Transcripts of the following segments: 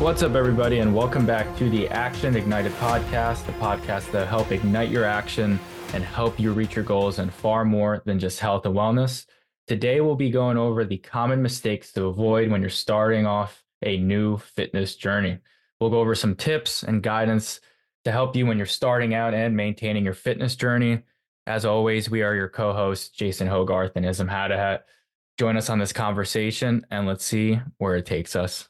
What's up, everybody, and welcome back to the Action Ignited podcast, the podcast that help ignite your action and help you reach your goals and far more than just health and wellness. Today, we'll be going over the common mistakes to avoid when you're starting off a new fitness journey. We'll go over some tips and guidance to help you when you're starting out and maintaining your fitness journey. As always, we are your co hosts, Jason Hogarth and Ism Hadahat. Join us on this conversation and let's see where it takes us.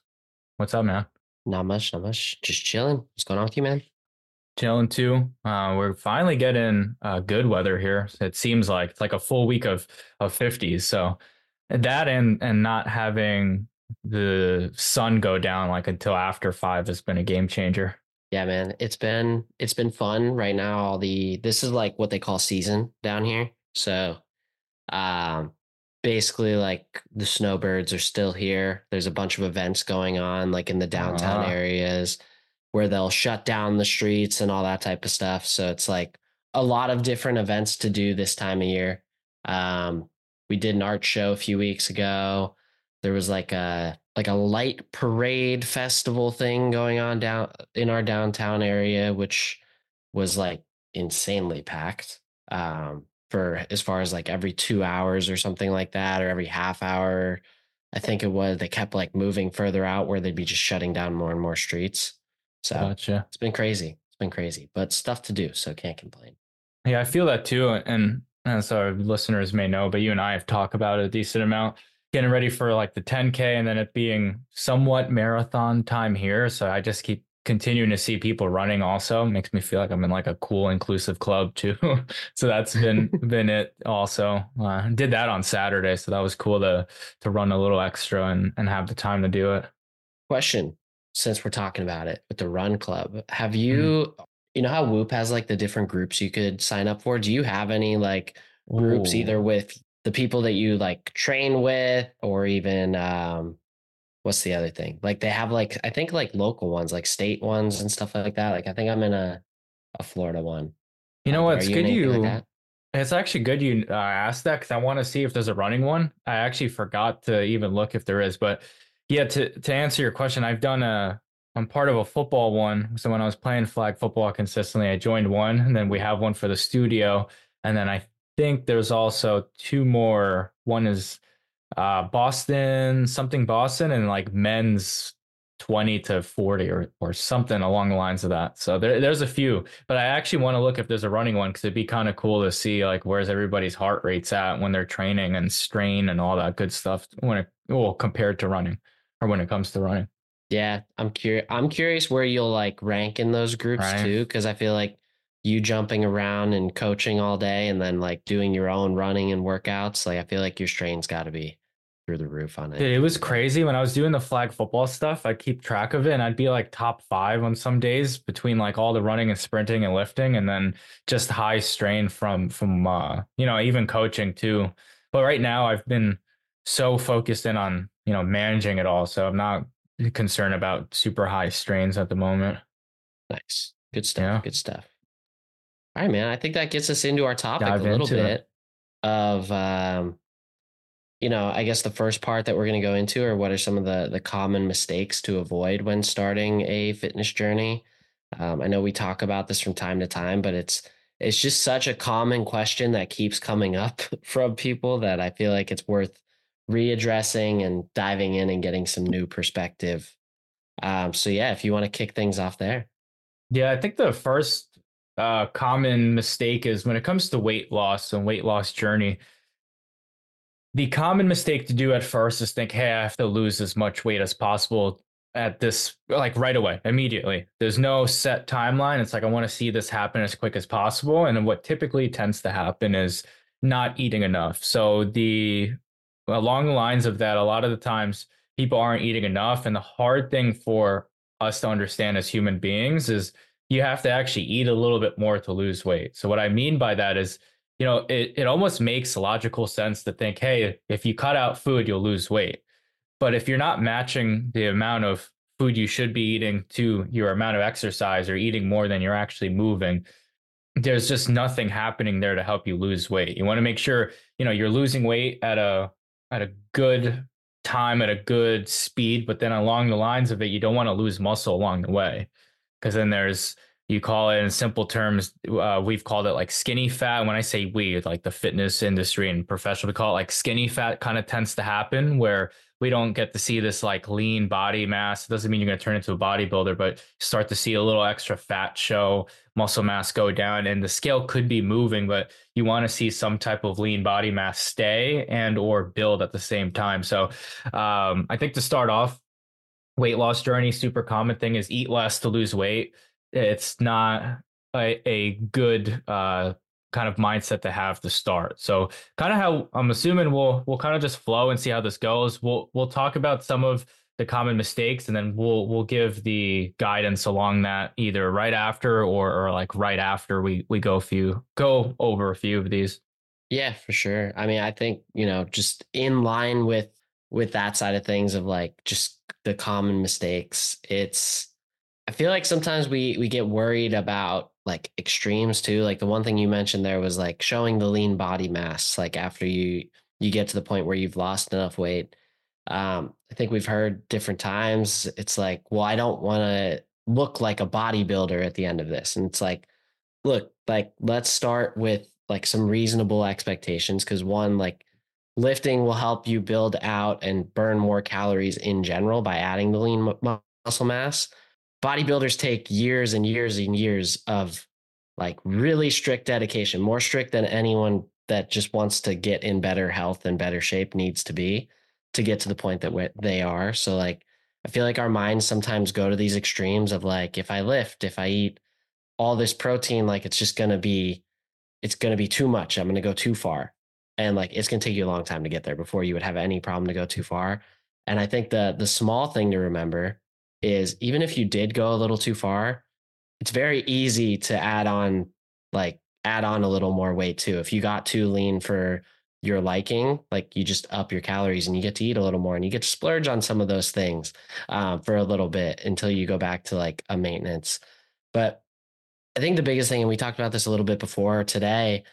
What's up, man? Not much, not much. Just chilling. What's going on with you, man? Chilling too. Uh, we're finally getting uh, good weather here. It seems like it's like a full week of of 50s. So that and and not having the sun go down like until after five has been a game changer. Yeah, man. It's been it's been fun right now. All the this is like what they call season down here. So um basically like the snowbirds are still here. There's a bunch of events going on like in the downtown uh areas where they'll shut down the streets and all that type of stuff. So it's like a lot of different events to do this time of year. Um we did an art show a few weeks ago. There was like a like a light parade festival thing going on down in our downtown area, which was like insanely packed. Um, for as far as like every two hours or something like that, or every half hour. I think it was they kept like moving further out where they'd be just shutting down more and more streets. So gotcha. it's been crazy. It's been crazy, but stuff to do, so can't complain. Yeah, I feel that too, and as our listeners may know, but you and I have talked about a decent amount. Getting ready for like the 10k, and then it being somewhat marathon time here. So I just keep continuing to see people running also makes me feel like I'm in like a cool inclusive club too. so that's been been it also. Uh, did that on Saturday, so that was cool to to run a little extra and and have the time to do it. Question: Since we're talking about it with the run club, have you mm. you know how Whoop has like the different groups you could sign up for? Do you have any like groups Ooh. either with the people that you like train with or even um what's the other thing? Like they have like I think like local ones, like state ones and stuff like that. Like I think I'm in a a Florida one. You know what's good you like it's actually good you uh, asked that because I want to see if there's a running one. I actually forgot to even look if there is, but yeah, to to answer your question, I've done a I'm part of a football one. So when I was playing flag football consistently, I joined one, and then we have one for the studio, and then I think there's also two more. One is uh, Boston, something Boston, and like men's 20 to 40 or or something along the lines of that. So there, there's a few, but I actually want to look if there's a running one because it'd be kind of cool to see like where's everybody's heart rates at when they're training and strain and all that good stuff when it well compared to running or when it comes to running. Yeah, I'm curious. I'm curious where you'll like rank in those groups right. too, because I feel like you jumping around and coaching all day and then like doing your own running and workouts. Like I feel like your strain's got to be through the roof on it. Dude, it was crazy when I was doing the flag football stuff. I'd keep track of it and I'd be like top five on some days between like all the running and sprinting and lifting and then just high strain from from uh you know even coaching too. But right now I've been so focused in on you know managing it all, so I'm not concerned about super high strains at the moment. Nice, good stuff. Yeah. Good stuff. All right, man. I think that gets us into our topic Dive a little bit it. of um you know, I guess the first part that we're going to go into are what are some of the the common mistakes to avoid when starting a fitness journey. Um, I know we talk about this from time to time, but it's it's just such a common question that keeps coming up from people that I feel like it's worth readdressing and diving in and getting some new perspective. Um, so yeah, if you want to kick things off there. Yeah, I think the first uh, common mistake is when it comes to weight loss and weight loss journey the common mistake to do at first is think, hey, I have to lose as much weight as possible at this, like right away, immediately. There's no set timeline. It's like, I want to see this happen as quick as possible. And what typically tends to happen is not eating enough. So, the along the lines of that, a lot of the times people aren't eating enough. And the hard thing for us to understand as human beings is you have to actually eat a little bit more to lose weight. So, what I mean by that is, you know, it, it almost makes logical sense to think, hey, if you cut out food, you'll lose weight. But if you're not matching the amount of food you should be eating to your amount of exercise or eating more than you're actually moving, there's just nothing happening there to help you lose weight. You want to make sure, you know, you're losing weight at a at a good time at a good speed, but then along the lines of it, you don't want to lose muscle along the way. Because then there's, you call it in simple terms, uh, we've called it like skinny fat. When I say we, like the fitness industry and professional, we call it like skinny fat kind of tends to happen where we don't get to see this like lean body mass. It doesn't mean you're going to turn into a bodybuilder, but start to see a little extra fat show, muscle mass go down, and the scale could be moving, but you want to see some type of lean body mass stay and or build at the same time. So um, I think to start off, weight loss journey, super common thing is eat less to lose weight. It's not a, a good uh, kind of mindset to have to start. So kind of how I'm assuming we'll we'll kind of just flow and see how this goes. We'll we'll talk about some of the common mistakes and then we'll we'll give the guidance along that either right after or or like right after we we go a few go over a few of these. Yeah, for sure. I mean, I think, you know, just in line with with that side of things of like just the common mistakes, it's I feel like sometimes we we get worried about like extremes too. Like the one thing you mentioned there was like showing the lean body mass, like after you you get to the point where you've lost enough weight. Um, I think we've heard different times. It's like, well, I don't want to look like a bodybuilder at the end of this. And it's like, look, like let's start with like some reasonable expectations. Cause one, like lifting will help you build out and burn more calories in general by adding the lean muscle mass bodybuilders take years and years and years of like really strict dedication, more strict than anyone that just wants to get in better health and better shape needs to be to get to the point that they are. So like I feel like our minds sometimes go to these extremes of like if I lift, if I eat all this protein like it's just going to be it's going to be too much. I'm going to go too far. And like it's going to take you a long time to get there before you would have any problem to go too far. And I think the the small thing to remember is even if you did go a little too far, it's very easy to add on like add on a little more weight too. If you got too lean for your liking, like you just up your calories and you get to eat a little more and you get to splurge on some of those things um, for a little bit until you go back to like a maintenance. But I think the biggest thing, and we talked about this a little bit before today,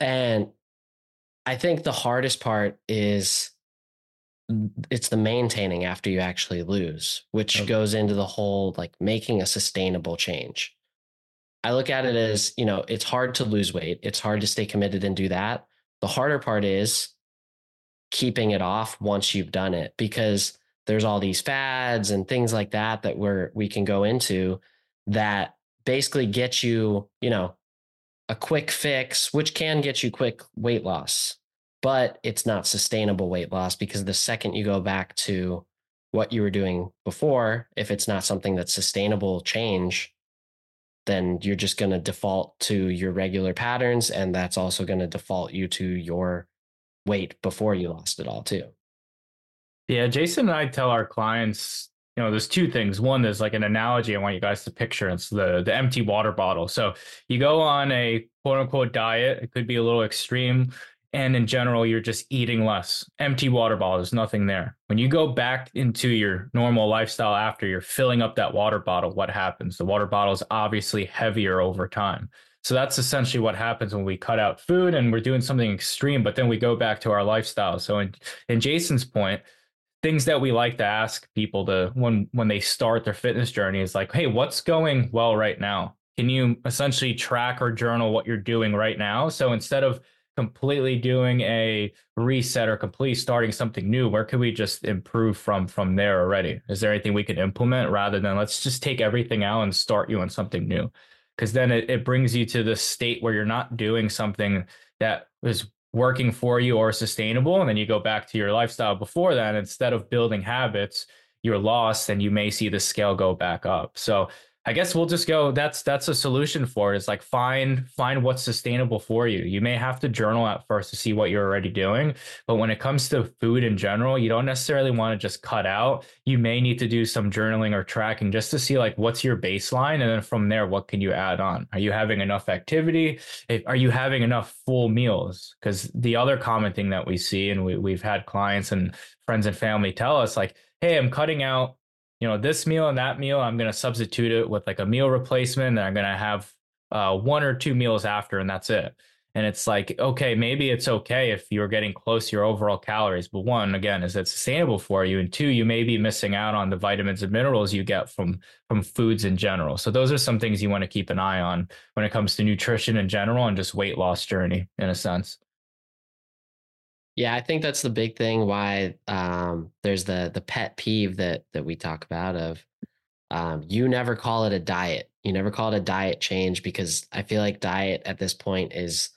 and I think the hardest part is it's the maintaining after you actually lose, which okay. goes into the whole like making a sustainable change. I look at it mm-hmm. as, you know, it's hard to lose weight. It's hard to stay committed and do that. The harder part is keeping it off once you've done it because there's all these fads and things like that that we're we can go into that basically get you, you know, a quick fix, which can get you quick weight loss but it's not sustainable weight loss because the second you go back to what you were doing before, if it's not something that's sustainable change, then you're just going to default to your regular patterns. And that's also going to default you to your weight before you lost it all, too. Yeah. Jason and I tell our clients, you know, there's two things. One, there's like an analogy I want you guys to picture. It's the the empty water bottle. So you go on a quote unquote diet. It could be a little extreme and in general you're just eating less. Empty water bottle there's nothing there. When you go back into your normal lifestyle after you're filling up that water bottle what happens? The water bottle is obviously heavier over time. So that's essentially what happens when we cut out food and we're doing something extreme but then we go back to our lifestyle. So in, in jason's point things that we like to ask people to when when they start their fitness journey is like hey what's going well right now? Can you essentially track or journal what you're doing right now? So instead of completely doing a reset or completely starting something new where could we just improve from from there already? Is there anything we can implement rather than let's just take everything out and start you on something new? Because then it, it brings you to the state where you're not doing something that is working for you or sustainable and then you go back to your lifestyle before that instead of building habits you're lost and you may see the scale go back up. So I guess we'll just go. That's that's a solution for it. Is like find find what's sustainable for you. You may have to journal at first to see what you're already doing, but when it comes to food in general, you don't necessarily want to just cut out. You may need to do some journaling or tracking just to see like what's your baseline, and then from there, what can you add on? Are you having enough activity? Are you having enough full meals? Because the other common thing that we see, and we, we've had clients and friends and family tell us like, "Hey, I'm cutting out." You know, this meal and that meal, I'm going to substitute it with like a meal replacement. And I'm going to have uh, one or two meals after, and that's it. And it's like, okay, maybe it's okay if you're getting close to your overall calories. But one, again, is it sustainable for you? And two, you may be missing out on the vitamins and minerals you get from from foods in general. So those are some things you want to keep an eye on when it comes to nutrition in general and just weight loss journey in a sense. Yeah, I think that's the big thing why um, there's the the pet peeve that that we talk about of um, you never call it a diet. You never call it a diet change because I feel like diet at this point is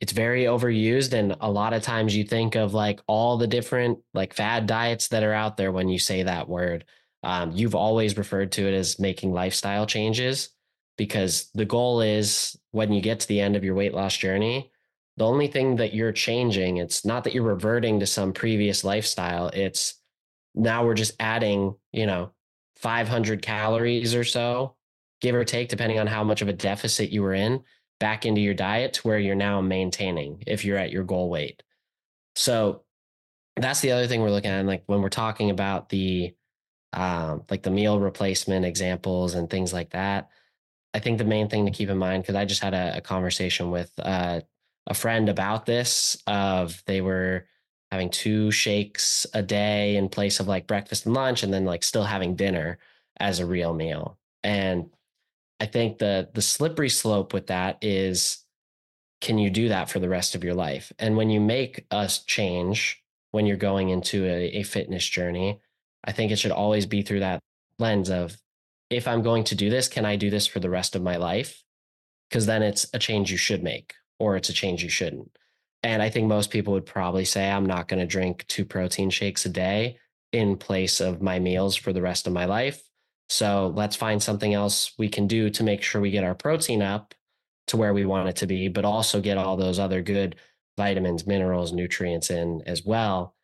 it's very overused and a lot of times you think of like all the different like fad diets that are out there when you say that word um, you've always referred to it as making lifestyle changes because the goal is when you get to the end of your weight loss journey the only thing that you're changing it's not that you're reverting to some previous lifestyle it's now we're just adding you know 500 calories or so give or take depending on how much of a deficit you were in back into your diet to where you're now maintaining if you're at your goal weight. So that's the other thing we're looking at. And like when we're talking about the um, like the meal replacement examples and things like that, I think the main thing to keep in mind, because I just had a, a conversation with uh, a friend about this of they were having two shakes a day in place of like breakfast and lunch and then like still having dinner as a real meal. And I think the the slippery slope with that is can you do that for the rest of your life? And when you make a change when you're going into a, a fitness journey, I think it should always be through that lens of if I'm going to do this, can I do this for the rest of my life? Because then it's a change you should make, or it's a change you shouldn't. And I think most people would probably say, I'm not going to drink two protein shakes a day in place of my meals for the rest of my life. So let's find something else we can do to make sure we get our protein up to where we want it to be, but also get all those other good vitamins, minerals, nutrients in as well.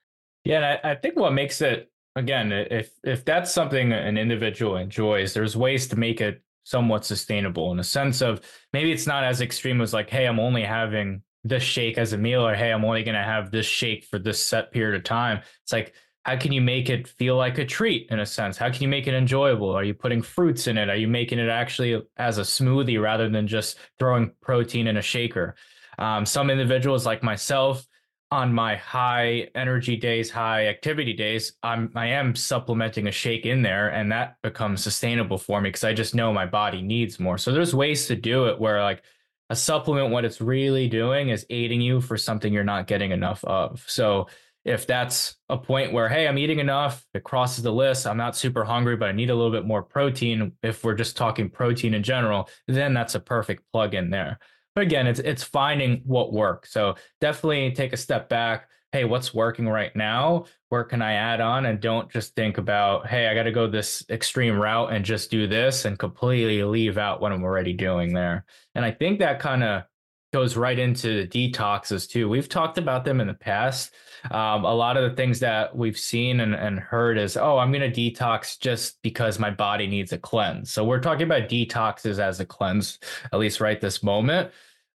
Yeah, I, I think what makes it again, if if that's something an individual enjoys, there's ways to make it somewhat sustainable in a sense of maybe it's not as extreme as like, hey, I'm only having this shake as a meal, or hey, I'm only going to have this shake for this set period of time. It's like how can you make it feel like a treat in a sense? How can you make it enjoyable? Are you putting fruits in it? Are you making it actually as a smoothie rather than just throwing protein in a shaker? Um, some individuals like myself, on my high energy days, high activity days, I'm I am supplementing a shake in there, and that becomes sustainable for me because I just know my body needs more. So there's ways to do it where like a supplement, what it's really doing is aiding you for something you're not getting enough of. So if that's a point where hey i'm eating enough it crosses the list i'm not super hungry but i need a little bit more protein if we're just talking protein in general then that's a perfect plug in there but again it's it's finding what works. So definitely take a step back. Hey what's working right now? Where can i add on? And don't just think about hey i got to go this extreme route and just do this and completely leave out what i'm already doing there. And i think that kind of goes right into the detoxes too. We've talked about them in the past um, a lot of the things that we've seen and, and heard is, oh, I'm going to detox just because my body needs a cleanse. So we're talking about detoxes as a cleanse, at least right this moment.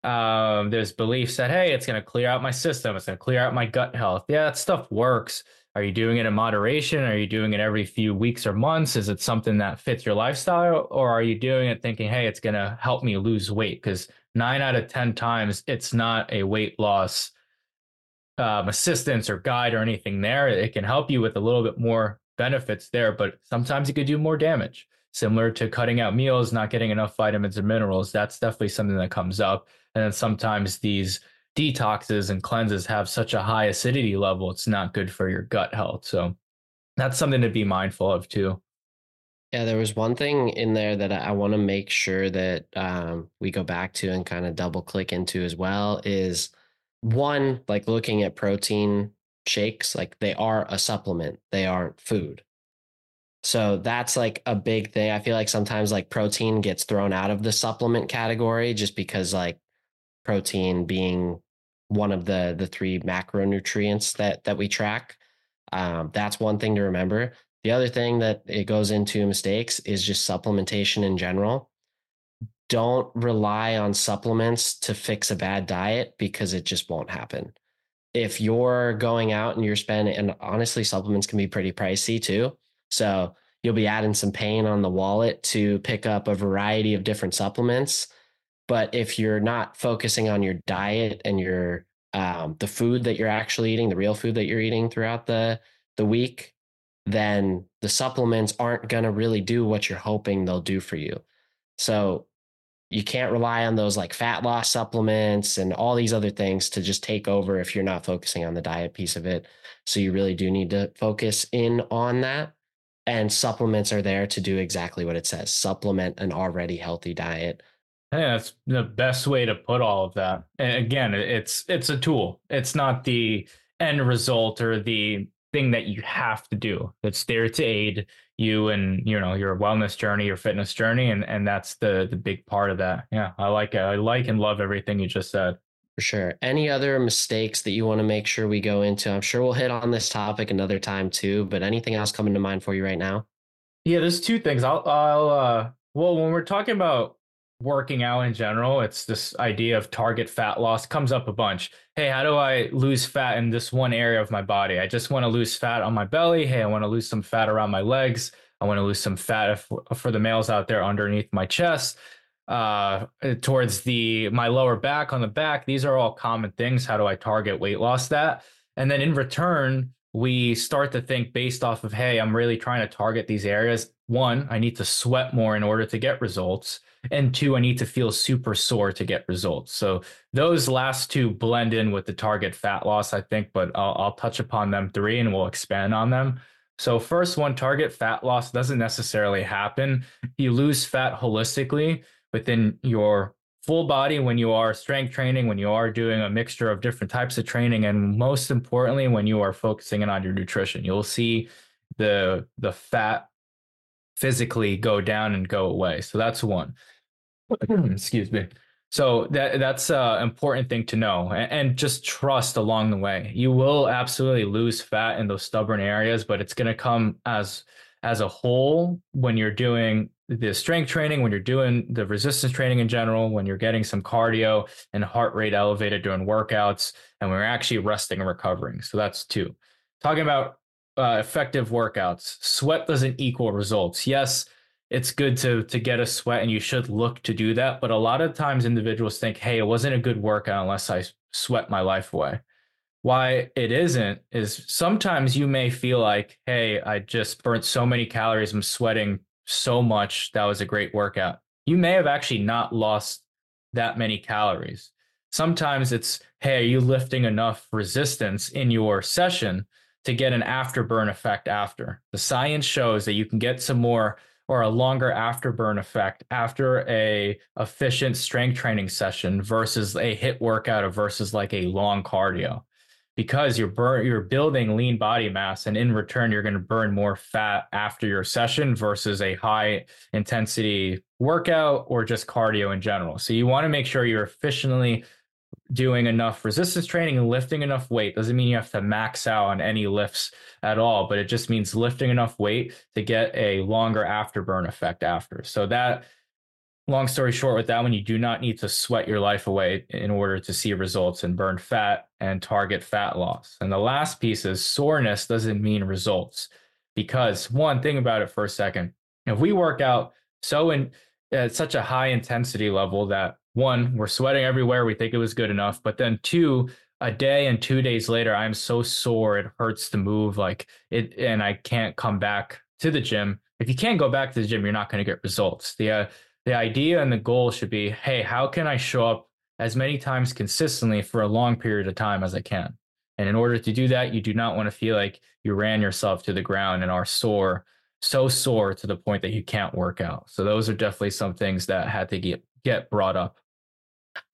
Um, there's beliefs that, hey, it's going to clear out my system, it's going to clear out my gut health. Yeah, that stuff works. Are you doing it in moderation? Are you doing it every few weeks or months? Is it something that fits your lifestyle? Or are you doing it thinking, hey, it's going to help me lose weight? Because nine out of 10 times, it's not a weight loss um, assistance or guide or anything there. It can help you with a little bit more benefits there, but sometimes it could do more damage. Similar to cutting out meals, not getting enough vitamins and minerals. That's definitely something that comes up. And then sometimes these detoxes and cleanses have such a high acidity level, it's not good for your gut health. So that's something to be mindful of too. Yeah, there was one thing in there that I want to make sure that um, we go back to and kind of double click into as well is one, like looking at protein shakes, like they are a supplement, they aren't food. So that's like a big thing. I feel like sometimes like protein gets thrown out of the supplement category just because like protein being one of the the three macronutrients that that we track. Um, that's one thing to remember. The other thing that it goes into mistakes is just supplementation in general don't rely on supplements to fix a bad diet because it just won't happen. If you're going out and you're spending, and honestly, supplements can be pretty pricey too. So you'll be adding some pain on the wallet to pick up a variety of different supplements. But if you're not focusing on your diet and your um, the food that you're actually eating, the real food that you're eating throughout the the week, then the supplements aren't going to really do what you're hoping they'll do for you. So you can't rely on those like fat loss supplements and all these other things to just take over if you're not focusing on the diet piece of it. So you really do need to focus in on that. And supplements are there to do exactly what it says supplement an already healthy diet. I think that's the best way to put all of that. And again, it's it's a tool. It's not the end result or the thing that you have to do. It's there to aid you and you know your wellness journey, your fitness journey, and and that's the the big part of that. Yeah, I like it. I like and love everything you just said. For sure. Any other mistakes that you want to make sure we go into? I'm sure we'll hit on this topic another time too. But anything else coming to mind for you right now? Yeah, there's two things. I'll I'll uh well when we're talking about working out in general, it's this idea of target fat loss comes up a bunch. Hey, how do I lose fat in this one area of my body? I just want to lose fat on my belly. Hey, I want to lose some fat around my legs. I want to lose some fat for the males out there underneath my chest, uh, towards the my lower back on the back. These are all common things. How do I target weight loss that? And then in return, we start to think based off of, hey, I'm really trying to target these areas. One, I need to sweat more in order to get results and two i need to feel super sore to get results so those last two blend in with the target fat loss i think but i'll, I'll touch upon them three and we'll expand on them so first one target fat loss doesn't necessarily happen you lose fat holistically within your full body when you are strength training when you are doing a mixture of different types of training and most importantly when you are focusing in on your nutrition you'll see the the fat physically go down and go away. So that's one. Excuse me. So that that's an important thing to know, and, and, just trust along the way. You will absolutely lose fat in those stubborn areas, but it's going to come as as a whole when you're doing the strength training, when you're doing the resistance training in general, when you're getting some cardio and heart rate elevated during workouts, and we're actually resting and recovering. So that's two. Talking about uh, effective workouts. Sweat doesn't equal results. Yes, it's good to to get a sweat, and you should look to do that. But a lot of times, individuals think, "Hey, it wasn't a good workout unless I sweat my life away." Why it isn't is sometimes you may feel like, "Hey, I just burnt so many calories. I'm sweating so much. That was a great workout." You may have actually not lost that many calories. Sometimes it's, "Hey, are you lifting enough resistance in your session?" to get an afterburn effect after. The science shows that you can get some more or a longer afterburn effect after a efficient strength training session versus a HIIT workout or versus like a long cardio. Because you're burn you're building lean body mass and in return you're going to burn more fat after your session versus a high intensity workout or just cardio in general. So you want to make sure you're efficiently doing enough resistance training and lifting enough weight doesn't mean you have to max out on any lifts at all, but it just means lifting enough weight to get a longer afterburn effect after. So that long story short with that one, you do not need to sweat your life away in order to see results and burn fat and target fat loss. And the last piece is soreness doesn't mean results because one thing about it for a second, if we work out so in at such a high intensity level that one, we're sweating everywhere. We think it was good enough. But then two, a day and two days later, I'm so sore. It hurts to move like it, and I can't come back to the gym. If you can't go back to the gym, you're not going to get results. The, uh, the idea and the goal should be, Hey, how can I show up as many times consistently for a long period of time as I can? And in order to do that, you do not want to feel like you ran yourself to the ground and are sore, so sore to the point that you can't work out. So those are definitely some things that had to get get brought up.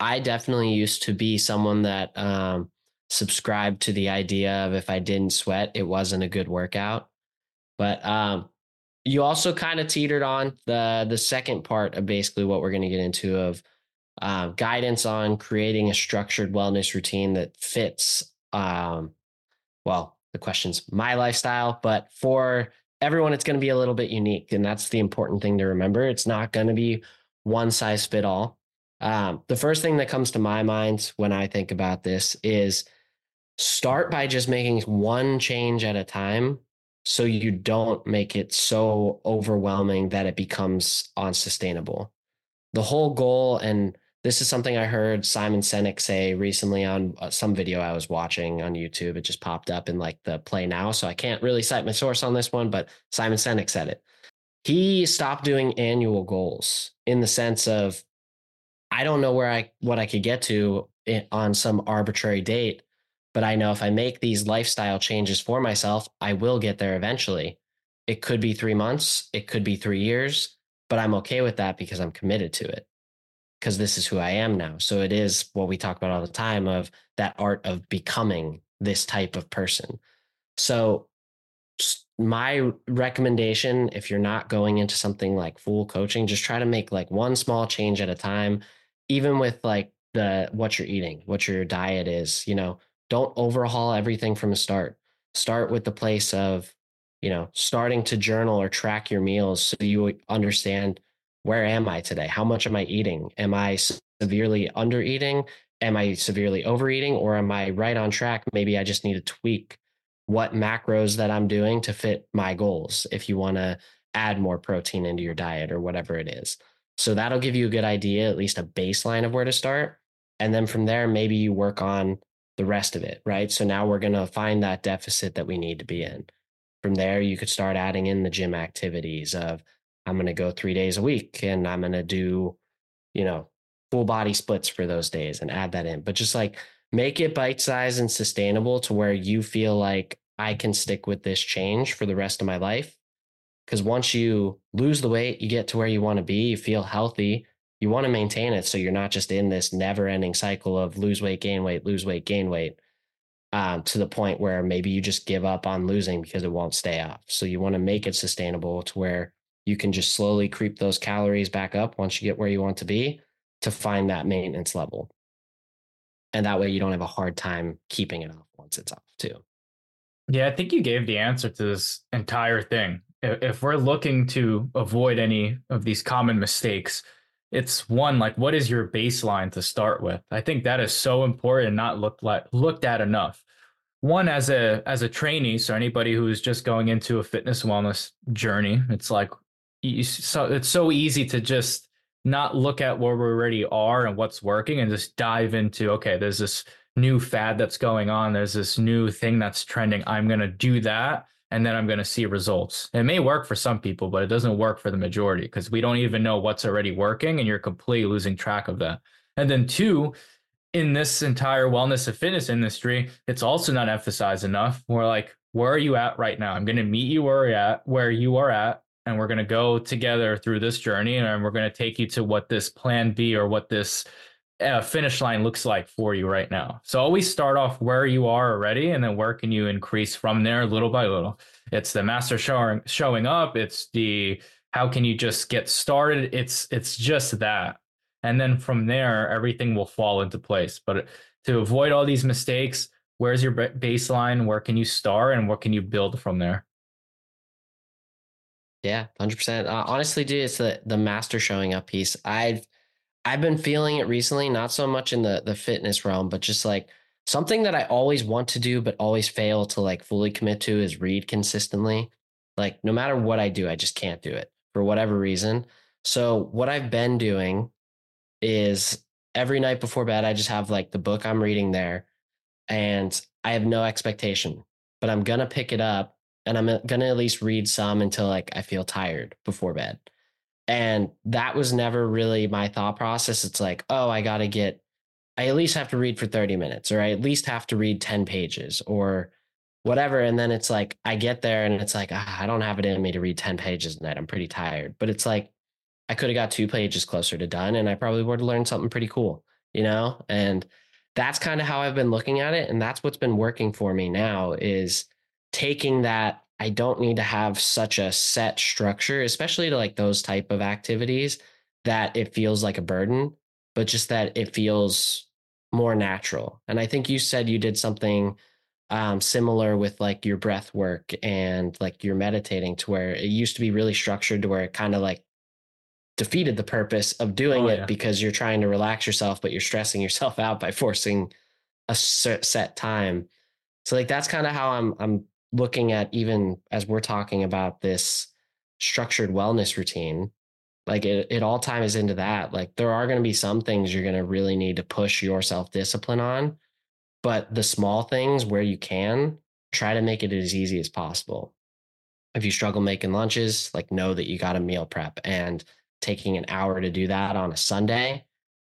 I definitely used to be someone that um, subscribed to the idea of if I didn't sweat, it wasn't a good workout. But um, you also kind of teetered on the the second part of basically what we're going to get into of uh, guidance on creating a structured wellness routine that fits. Um, well, the question's my lifestyle, but for everyone, it's going to be a little bit unique, and that's the important thing to remember. It's not going to be one size fit all. Um, the first thing that comes to my mind when I think about this is start by just making one change at a time so you don't make it so overwhelming that it becomes unsustainable. The whole goal and this is something I heard Simon Sinek say recently on uh, some video I was watching on YouTube. It just popped up in like the play now. So I can't really cite my source on this one, but Simon Sinek said it. He stopped doing annual goals in the sense of, I don't know where I, what I could get to on some arbitrary date, but I know if I make these lifestyle changes for myself, I will get there eventually. It could be three months, it could be three years, but I'm okay with that because I'm committed to it because this is who I am now. So it is what we talk about all the time of that art of becoming this type of person. So my recommendation if you're not going into something like full coaching just try to make like one small change at a time even with like the what you're eating what your diet is you know don't overhaul everything from the start start with the place of you know starting to journal or track your meals so you understand where am I today? How much am I eating? Am I severely under eating? Am I severely overeating? Or am I right on track? Maybe I just need to tweak what macros that I'm doing to fit my goals if you want to add more protein into your diet or whatever it is. So that'll give you a good idea, at least a baseline of where to start. And then from there, maybe you work on the rest of it, right? So now we're going to find that deficit that we need to be in. From there, you could start adding in the gym activities of I'm going to go three days a week and I'm going to do, you know, full body splits for those days and add that in. But just like make it bite sized and sustainable to where you feel like I can stick with this change for the rest of my life. Because once you lose the weight, you get to where you want to be, you feel healthy, you want to maintain it. So you're not just in this never ending cycle of lose weight, gain weight, lose weight, gain weight. Um, to the point where maybe you just give up on losing because it won't stay off. So you want to make it sustainable to where you can just slowly creep those calories back up once you get where you want to be to find that maintenance level. And that way you don't have a hard time keeping it off once it's off too. Yeah, I think you gave the answer to this entire thing. If we're looking to avoid any of these common mistakes, it's one like what is your baseline to start with? I think that is so important, not looked like looked at enough. One as a as a trainee, so anybody who's just going into a fitness wellness journey, it's like you, so it's so easy to just not look at where we already are and what's working and just dive into okay there's this new fad that's going on there's this new thing that's trending i'm to do that and then i'm going to see results. It may work for some people but it doesn't work for the majority because we don't even know what's already working and you're completely losing track of that. And then two in this entire wellness and fitness industry it's also not emphasized enough. We're like where are you at right now? I'm going to meet you where you're at where you are at and we're going to go together through this journey and we're going to take you to what this plan B or what this uh, finish line looks like for you right now. So always start off where you are already and then where can you increase from there little by little. It's the master showing showing up, it's the how can you just get started? It's it's just that. And then from there everything will fall into place. But to avoid all these mistakes, where's your baseline? Where can you start and what can you build from there? Yeah, hundred uh, percent. Honestly, dude, it's the the master showing up piece. I've I've been feeling it recently, not so much in the the fitness realm, but just like something that I always want to do, but always fail to like fully commit to is read consistently. Like no matter what I do, I just can't do it for whatever reason. So what I've been doing is every night before bed, I just have like the book I'm reading there, and I have no expectation, but I'm gonna pick it up and I'm uh, gonna at least read some until like I feel tired before bed. And that was never really my thought process. It's like, oh, I gotta get, I at least have to read for 30 minutes, or I at least have to read 10 pages or whatever. And then it's like I get there and it's like, ah, I don't have it in me to read 10 pages tonight. I'm pretty tired. But it's like I could have got two pages closer to done and I probably would have learned something pretty cool, you know? And that's kind of how I've been looking at it. And that's what's been working for me now is taking that I don't need to have such a set structure, especially to like those type of activities that it feels like a burden, but just that it feels more natural. And I think you said you did something um, similar with like your breath work and like your meditating to where it used to be really structured to where it kind of like defeated the purpose of doing oh, it yeah. because you're trying to relax yourself, but you're stressing yourself out by forcing a set time. So like that's kind of how I'm I'm looking at even as we're talking about this structured wellness routine Like it, it all ties into that. Like there are going to be some things you're going to really need to push your self discipline on, but the small things where you can try to make it as easy as possible. If you struggle making lunches, like know that you got a meal prep and taking an hour to do that on a Sunday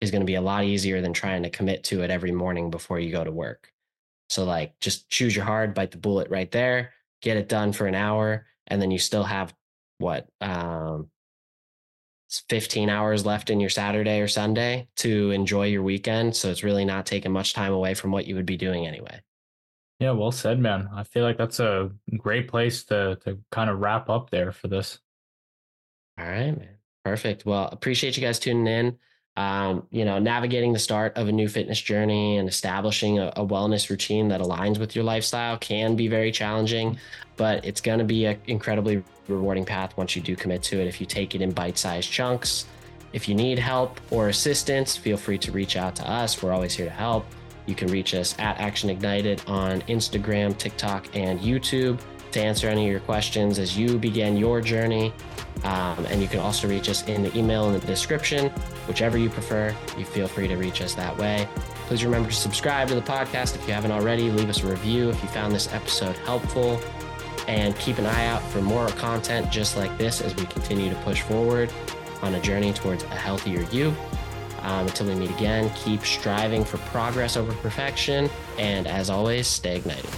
is going to be a lot easier than trying to commit to it every morning before you go to work. So like just choose your hard, bite the bullet right there, get it done for an hour, and then you still have what um 15 hours left in your Saturday or Sunday to enjoy your weekend. So it's really not taking much time away from what you would be doing anyway. Yeah, well said, man. I feel like that's a great place to to kind of wrap up there for this. All right, man. Perfect. Well, appreciate you guys tuning in um, you know, navigating the start of a new fitness journey and establishing a, a wellness routine that aligns with your lifestyle can be very challenging, but it's going to be an incredibly rewarding path once you do commit to it. If you take it in bite sized chunks, if you need help or assistance, feel free to reach out to us. We're always here to help. You can reach us at Action Ignited on Instagram, TikTok, and YouTube to answer any of your questions as you begin your journey. Um, and you can also reach us in the email in the description, whichever you prefer. You feel free to reach us that way. Please remember to subscribe to the podcast if you haven't already. Leave us a review if you found this episode helpful. And keep an eye out for more content just like this as we continue to push forward on a journey towards a healthier you. Um, until we meet again, keep striving for progress over perfection. And as always, stay ignited.